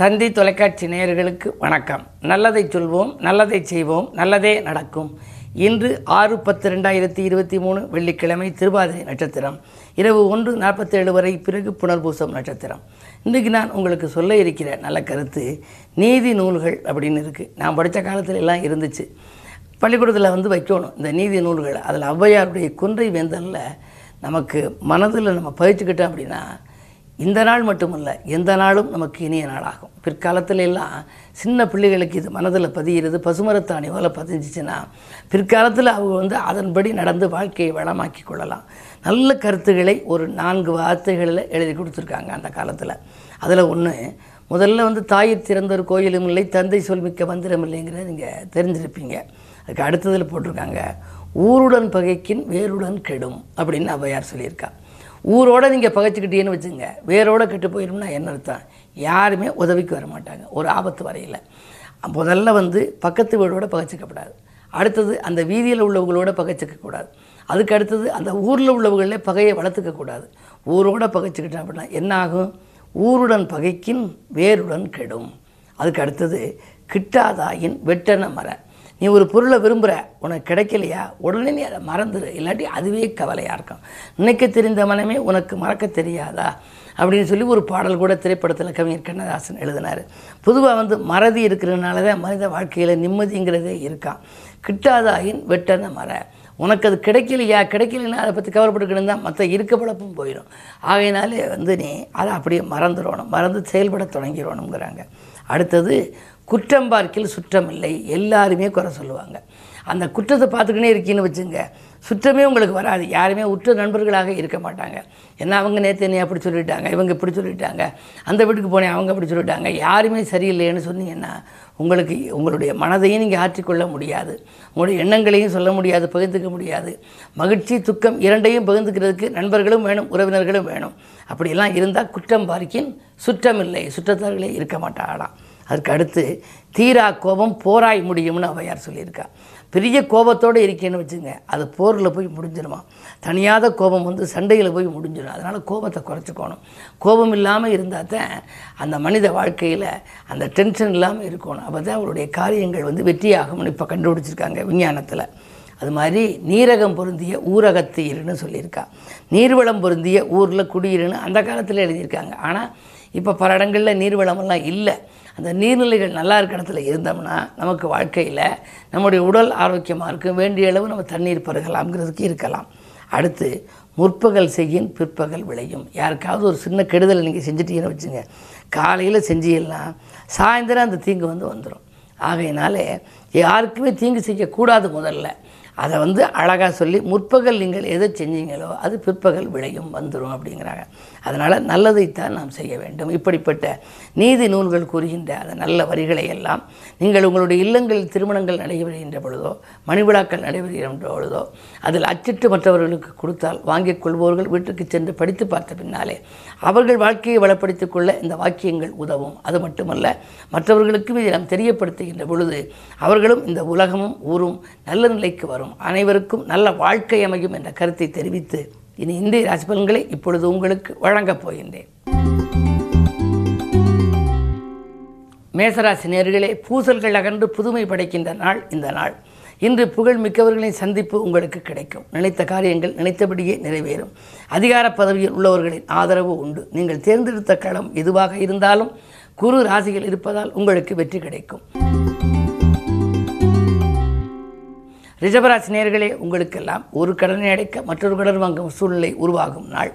தந்தி தொலைக்காட்சி நேயர்களுக்கு வணக்கம். நல்லதை சொல்வோம் நல்லதை செய்வோம் நல்லதே நடக்கும். இன்று ஆறு பத்து ரெண்டாயிரத்தி இருபத்தி மூணு வெள்ளிக்கிழமை திருவாதிரை நட்சத்திரம். இரவு ஒன்று நாற்பத்தேழு வரை பிறகு புனர்பூசம் நட்சத்திரம். இன்றைக்கு நான் உங்களுக்கு சொல்ல இருக்கிற நல்ல கருத்து நீதி நூல்கள் அப்படின்னு இருக்குது நான் படித்த காலத்தில் எல்லாம் இருந்துச்சு. பள்ளிக்கூடத்தில் வந்து வைக்கணும். இந்த நீதி நூல்கள். அதில் ஔவையாருடைய குன்றை வேந்தலில் நமக்கு மனதில் நம்ம பயிற்சிக்கிட்டோம் அப்படின்னா இந்த நாள் மட்டுமல்ல எந்த நாளும் நமக்கு இனிய நாளாகும். பிற்காலத்தில் எல்லாம் சின்ன பிள்ளைகளுக்கு இது மனதில் பதிகிறது பசுமரத்தாணி போல பதிஞ்சிச்சுன்னா பிற்காலத்தில் அவங்க வந்து அதன்படி நடந்து வாழ்க்கையை வளமாக்கி கொள்ளலாம். நல்ல கருத்துக்களை ஒரு நான்கு வார்த்தைகளில் எழுதி கொடுத்துருக்காங்க அந்த காலத்தில். அதில் ஒன்று முதல்ல வந்து தாயிற் திறந்தொரு கோயிலும் இல்லை தந்தை சொல்மிக்க மந்திரம் இல்லைங்கிறத நீங்கள் தெரிஞ்சிருப்பீங்க. அதுக்கு அடுத்ததில் போட்டிருக்காங்க ஊருடன் பகைக்கின் வேருடன் கெடும் அப்படின்னு அவையார் சொல்லியிருக்கா. ஊரோட நீங்கள் பகைச்சிக்கிட்டீங்கன்னு வச்சுங்க வேரோட கெட்டு போயிடும்னா என்ன அர்த்தம்? யாருமே உதவிக்கு வர மாட்டாங்க ஒரு ஆபத்து வரையில். முதல்ல வந்து பக்கத்து வீடோட பகைச்சிக்கப்படாது. அடுத்தது அந்த வீதியில் உள்ளவங்களோட பகைச்சிக்கக்கூடாது. அதுக்கு அடுத்தது அந்த ஊரில் உள்ளவர்களே பகையை வளர்த்துக்கக்கூடாது. ஊரோட பகைச்சிக்கிட்டோம் அப்படின்னா என்ன ஆகும்? ஊருடன் பகைக்கின் வேருடன் கெடும். அதுக்கு அடுத்தது கிட்டாதாயின் வெட்டன மரம் நீ ஒரு பொருளை விரும்புகிற உனக்கு கிடைக்கலையா? உடனே நீ அதை மறந்துடு இல்லாட்டி அதுவே கவலையாக இருக்கும். நினைக்க தெரிந்த மனமே உனக்கு மறக்க தெரியாதா? அப்படின்னு சொல்லி ஒரு பாடல் கூட திரைப்படத்தில் கவிஞர் கண்ணதாசன் எழுதினார். பொதுவாக வந்து மறதி இருக்கிறதுனால தான் மனித வாழ்க்கையில் நிம்மதிங்கிறதே இருக்கான் கிட்டாதாயின் வெட்டன மர. உனக்கு அது கிடைக்கலையா? கிடைக்கலன்னா அதை பற்றி கவலைப்பட்டுக்கிட்டு தான் மற்ற இருக்க பழப்பும் போயிடும். ஆகையினாலே வந்து நீ அதை அப்படியே மறந்துடணும். மறந்து செயல்பட தொடங்கிடணுங்கிறாங்க அடுத்தது குற்றம் பார்க்கில் சுற்றம் இல்லை. எல்லாருமே குறை சொல்லுவாங்க. அந்த குற்றத்தை பார்த்துக்கினே இருக்கீன்னு வச்சுங்க சுற்றமே உங்களுக்கு வராது. யாருமே உற்ற நண்பர்களாக இருக்க மாட்டாங்க. ஏன்னா அவங்க நேற்று என்னை அப்படி சொல்லிட்டாங்க இவங்க இப்படி சொல்லிட்டாங்க அந்த வீட்டுக்கு போனேன் அவங்க அப்படி சொல்லிட்டாங்க. யாருமே சரியில்லைன்னு சொன்னீங்கன்னா உங்களுக்கு உங்களுடைய மனதையும் நீங்கள் ஆற்றிக்கொள்ள முடியாது. உங்களுடைய எண்ணங்களையும் சொல்ல முடியாது பகிர்ந்துக்க முடியாது. மகிழ்ச்சி துக்கம் இரண்டையும் பகிர்ந்துக்கிறதுக்கு நண்பர்களும் வேணும் உறவினர்களும் வேணும். அப்படியெல்லாம் இருந்தால் குற்றம் பார்க்கின் சுற்றமில்லை சுற்றத்தார்களே இருக்க மாட்டாளாம். அதுக்கு அடுத்து தீரா கோபம் போராய் முடியும்னு அவையார் சொல்லியிருக்கா. பெரிய கோபத்தோடு இருக்கேன்னு வச்சுங்க அது போரில் போய் முடிஞ்சிருமா. தனியாத கோபம் வந்து சண்டையில் போய் முடிஞ்சிடும் அதனால் கோபத்தை குறைச்சிக்கணும். கோபம் இல்லாமல் இருந்தால் தான் அந்த மனித வாழ்க்கையில் அந்த டென்ஷன் இல்லாமல் இருக்கணும். அப்போ தான் அவருடைய காரியங்கள் வந்து வெற்றியாகும்னு இப்போ கண்டுபிடிச்சிருக்காங்க விஞ்ஞானத்தில். அது மாதிரி நீரகம் பொருந்திய ஊரகத்தீருன்னு சொல்லியிருக்கா. நீர்வளம் பொருந்திய ஊரில் குடியிருன்னு அந்த காலத்தில் எழுதியிருக்காங்க. ஆனால் இப்போ பல இடங்களில் நீர்வளமெல்லாம் இல்லை. அந்த நீர்நிலைகள் நல்லா இருக்க இடத்துல இருந்தோம்னா நமக்கு வாழ்க்கையில் நம்முடைய உடல் ஆரோக்கியமாக இருக்கும் வேண்டிய அளவு நம்ம தண்ணீர் பருகலாம்ங்கிறதுக்கு இருக்கலாம். அடுத்து முற்பகல் செய்யும் பிற்பகல் விளையும். யாருக்காவது ஒரு சின்ன கெடுதலை நீங்கள் செஞ்சிட்டீங்கன்னு வச்சுங்க. காலையில் செஞ்சீங்கன்னா சாயந்தரம் அந்த தீங்கு வந்து வந்துடும் ஆகையினாலே யாருக்குமே தீங்கு செய்யக்கூடாது முதல்ல. அதை வந்து அழகாக சொல்லி முற்பகல் நீங்கள் எதை செஞ்சீங்களோ அது பிற்பகல் விளையும் வந்துடும் அப்படிங்கிறாங்க. அதனால் நல்லதைத்தான் நாம் செய்ய வேண்டும். இப்படிப்பட்ட நீதி நூல்கள் கூறுகின்ற அந்த நல்ல வரிகளை எல்லாம் நீங்கள் உங்களுடைய இல்லங்களில் திருமணங்கள் நடைபெறுகின்ற பொழுதோ மணிவிழாக்கள் நடைபெறுகின்ற பொழுதோ அதில் அச்சிட்டு மற்றவர்களுக்கு கொடுத்தால் வாங்கிக் கொள்பவர்கள் வீட்டுக்கு சென்று படித்து பார்த்த பின்னாலே அவர்கள் வாழ்க்கையை வளப்படுத்திக் கொள்ள இந்த வாக்கியங்கள் உதவும். அது மட்டுமல்ல மற்றவர்களுக்கும் இதை நாம் தெரியப்படுத்துகின்ற பொழுது அவர்களும் இந்த உலகமும் ஊரும் நல்ல நிலைக்கு வரும். அனைவருக்கும் நல்ல வாழ்க்கை அமையும் என்ற கருத்தை தெரிவித்து இனி இந்திய ராசி பலன்களை இப்பொழுது உங்களுக்கு வழங்கப் போகின்றேன். மேசராசி நேர்களே பூசல்கள் அகன்று புதுமை படைக்கின்ற நாள் இந்த நாள். இன்று புகழ் மிக்கவர்களின் சந்திப்பு உங்களுக்கு கிடைக்கும். நினைத்த காரியங்கள் நினைத்தபடியே நிறைவேறும். அதிகார பதவியில் உள்ளவர்களின் ஆதரவு உண்டு. நீங்கள் தேர்ந்தெடுத்த களம் எதுவாக இருந்தாலும் குரு ராசிகள் இருப்பதால் உங்களுக்கு வெற்றி கிடைக்கும். ரிஷபராசி நேர்களே உங்களுக்கெல்லாம் ஒரு கடனை அடைக்க மற்றொரு கடன் வாங்கும் சூழ்நிலை உருவாகும் நாள்.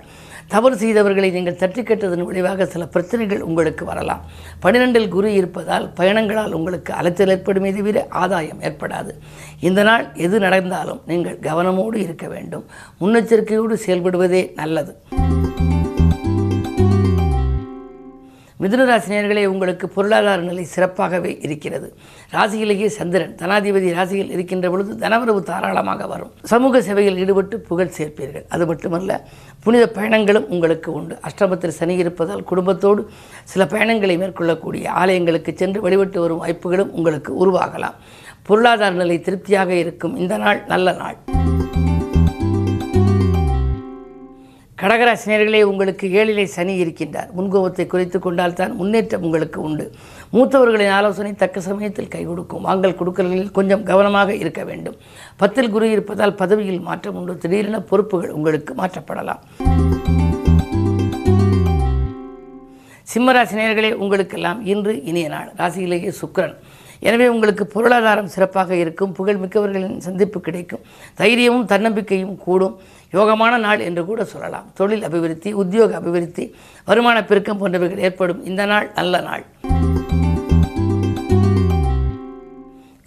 தவறு செய்தவர்களை நீங்கள் தட்டி கட்டதன் விளைவாக சில பிரச்சனைகள் உங்களுக்கு வரலாம். பனிரெண்டில் குரு இருப்பதால் பயணங்களால் உங்களுக்கு அலைச்சல் ஏற்படுமே. தவிர ஆதாயம் ஏற்படாது. இந்த நாள் எது நடந்தாலும் நீங்கள் கவனமோடு இருக்க வேண்டும். முன்னெச்சரிக்கையோடு செயல்படுவதே நல்லது. மிதுனராசி நேர்களே உங்களுக்கு பொருளாதார நிலை சிறப்பாகவே இருக்கிறது. ராசியிலேயே சந்திரன் தனாதிபதி ராசியில் இருக்கின்ற பொழுது தனவரவு தாராளமாக வரும். சமூக சேவையில் ஈடுபட்டு புகழ் சேர்ப்பீர்கள். அது மட்டுமல்ல புனித பயணங்களும் உங்களுக்கு உண்டு. அஷ்டமத்தில் சனி இருப்பதால் குடும்பத்தோடு சில பயணங்களை மேற்கொள்ளக்கூடிய ஆலயங்களுக்கு சென்று வழிபட்டு வரும் வாய்ப்புகளும் உங்களுக்கு உருவாகலாம். பொருளாதார நிலை திருப்தியாக இருக்கும். இந்த நாள் நல்ல நாள். கடகராசினியர்களே உங்களுக்கு ஏழிலே சனி இருக்கின்றார். முன்கோபத்தை குறைத்து கொண்டால் தான் முன்னேற்றம் உங்களுக்கு உண்டு. மூத்தவர்களின் ஆலோசனை தக்க சமயத்தில் கை கொடுக்கும். வாங்கல் கொடுக்கல்களில் கொஞ்சம் கவனமாக இருக்க வேண்டும். பத்தில் குரு இருப்பதால் பதவியில் மாற்றம் உண்டு. திடீரென பொறுப்புகள் உங்களுக்கு மாற்றப்படலாம். சிம்மராசினியர்களே உங்களுக்கெல்லாம் இன்று இனிய நாள். ராசியிலேயே சுக்கிரன். எனவே உங்களுக்கு பொருளாதாரம் சிறப்பாக இருக்கும் புகழ் மிக்கவர்களின் சந்திப்பு கிடைக்கும் தைரியமும் தன்னம்பிக்கையும் கூடும். யோகமான நாள் என்று கூட சொல்லலாம். தொழில் அபிவிருத்தி உத்தியோக அபிவிருத்தி வருமான பெருக்கம் போன்றவைகள் ஏற்படும். இந்த நாள் நல்ல நாள்.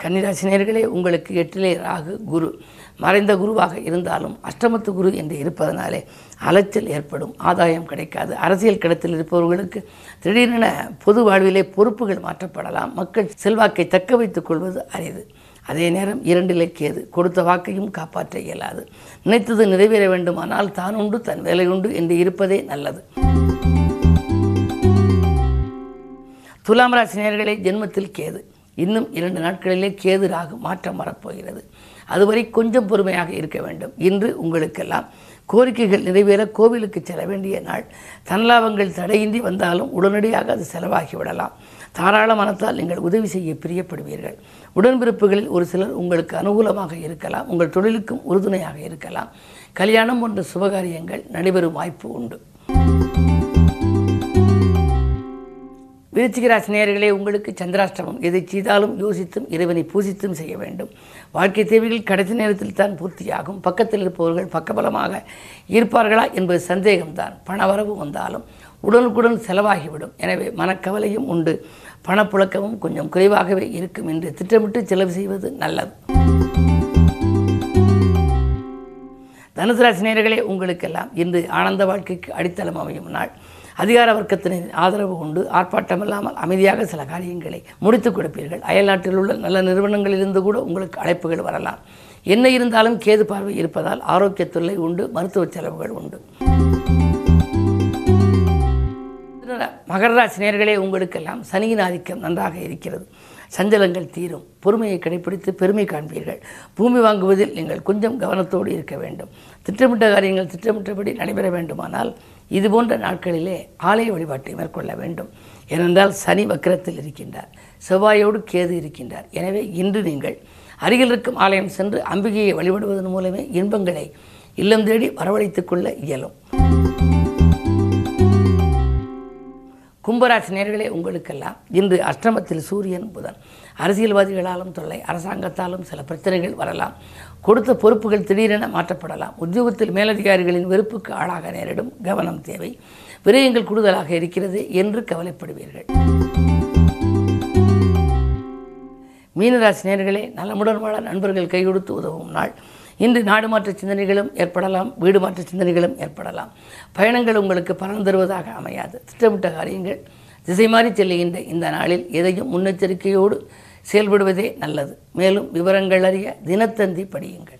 கன்னிராசினியர்களே உங்களுக்கு எட்டிலே ராகு குரு. மறைந்த குருவாக இருந்தாலும் அஷ்டமத்து குரு என்று இருப்பதனாலே அலைச்சல் ஏற்படும் ஆதாயம் கிடைக்காது. அரசியல் கிடத்தில் இருப்பவர்களுக்கு திடீரென பொது வாழ்விலே பொறுப்புகள் மாற்றப்படலாம். மக்கள் செல்வாக்கை தக்க வைத்துக் கொள்வது அரிது. அதே நேரம் இரண்டிலே கேது. கொடுத்த வாக்கையும் காப்பாற்ற இயலாது. நினைத்தது நிறைவேற வேண்டுமானால் தான் உண்டு தன் வேலை உண்டு என்று இருப்பதே நல்லது. துலாம் ராசி நேர்களை ஜென்மத்தில் கேது. இன்னும் இரண்டு நாட்களிலே கேது ராகு மாற்றம் வரப்போகிறது. அதுவரை கொஞ்சம் பொறுமையாக இருக்க வேண்டும். இன்று உங்களுக்கெல்லாம் கோரிக்கைகள் நிறைவேற கோவிலுக்கு செல்ல வேண்டிய நாள். தன்லாபங்கள் தடையின்றி வந்தாலும் உடனடியாக அது செலவாகிவிடலாம் தாராள மனத்தால் நீங்கள் உதவி செய்ய பிரியப்படுவீர்கள். உடன்பிறப்புகளில் ஒரு சிலர் உங்களுக்கு அனுகூலமாக இருக்கலாம். உங்கள் தொழிலுக்கும் உறுதுணையாக இருக்கலாம். கல்யாணம் போன்ற சுபகாரியங்கள் நடைபெறும் வாய்ப்பு உண்டு. விருச்சிகராசி நேர்களே உங்களுக்கு சந்திராஷ்டமம். எதை செய்தாலும் யோசித்தும் இறைவனை பூசித்தும் செய்ய வேண்டும். வாழ்க்கை தேவைகள் கடைசி நேரத்தில் தான் பூர்த்தியாகும். பக்கத்தில் இருப்பவர்கள் பக்கபலமாக இருப்பார்களா என்பது சந்தேகம்தான். பணவரவு வந்தாலும் உடனுக்குடன் செலவாகிவிடும். எனவே மனக்கவலையும் உண்டு. பணப்புழக்கமும் கொஞ்சம் குறைவாகவே இருக்கும் என்று திட்டமிட்டு செலவு செய்வது நல்லது. தனுசு ராசி உங்களுக்கெல்லாம் இன்று ஆனந்த வாழ்க்கைக்கு அடித்தளம் அமையும் நாள். அதிகார வர்க்கத்தினரின் ஆதரவு கொண்டு ஆர்ப்பாட்டமில்லாமல் அமைதியாக சில காரியங்களை முடித்துக் கொடுப்பீர்கள். அயல்நாட்டில் உள்ள நல்ல நிறுவனங்களிலிருந்து கூட உங்களுக்கு அழைப்புகள் வரலாம். என்ன இருந்தாலும் கேது பார்வை இருப்பதால் ஆரோக்கிய தொல்லை உண்டு மருத்துவ செலவுகள் உண்டு. மகர ராசி நேர்களே உங்களுக்கெல்லாம் சனியின் ஆதிக்கம் நன்றாக இருக்கிறது. சஞ்சலங்கள் தீரும். பொறுமையை கடைபிடித்து பெருமை காண்பீர்கள். பூமி வாங்குவதில் நீங்கள் கொஞ்சம் கவனத்தோடு இருக்க வேண்டும். திட்டமிட்ட காரியங்கள் திட்டமிட்டபடி நடைபெற வேண்டுமானால் இதுபோன்ற நாட்களிலே ஆலய வழிபாட்டை மேற்கொள்ள வேண்டும். ஏனென்றால் சனி வக்கரத்தில் இருக்கின்றார். செவ்வாயோடு கேது இருக்கின்றார். எனவே இன்று நீங்கள் அருகில் இருக்கும் ஆலயம் சென்று அம்பிகையை வழிபடுவதன் மூலமே இன்பங்களை இல்லம் தேடி வரவழைத்துக் கொள்ள இயலும். கும்பராசி நேர்களே உங்களுக்கெல்லாம் இன்று அஷ்டமத்தில் சூரியன் புதன். அரசியல்வாதிகளாலும் தொல்லை அரசாங்கத்தாலும் சில பிரச்சனைகள் வரலாம். கொடுத்த பொறுப்புகள் திடீரென மாற்றப்படலாம். உத்தியோகத்தில் மேலதிகாரிகளின் வெறுப்புக்கு ஆளாக நேரிடும் கவனம் தேவை. விரயங்கள் கூடுதலாக இருக்கிறது என்று கவலைப்படுவீர்கள். மீனராசி நேர்களே நலமுடன் வாழ நண்பர்கள் கை கொடுத்து உதவும் நாள். இன்று நாடு மாற்ற சிந்தனைகளும் ஏற்படலாம் வீடு மாற்ற சிந்தனைகளும் ஏற்படலாம். பயணங்கள் உங்களுக்கு பலன் தருவதாக அமையாது. திட்டமிட்ட காரியங்கள் திசை மாறி செல்லுகின்ற இந்த நாளில் எதையும் முன்னெச்சரிக்கையோடு செயல்படுவதே நல்லது. மேலும் விவரங்கள் அறிய தினத்தந்தி படியுங்கள்.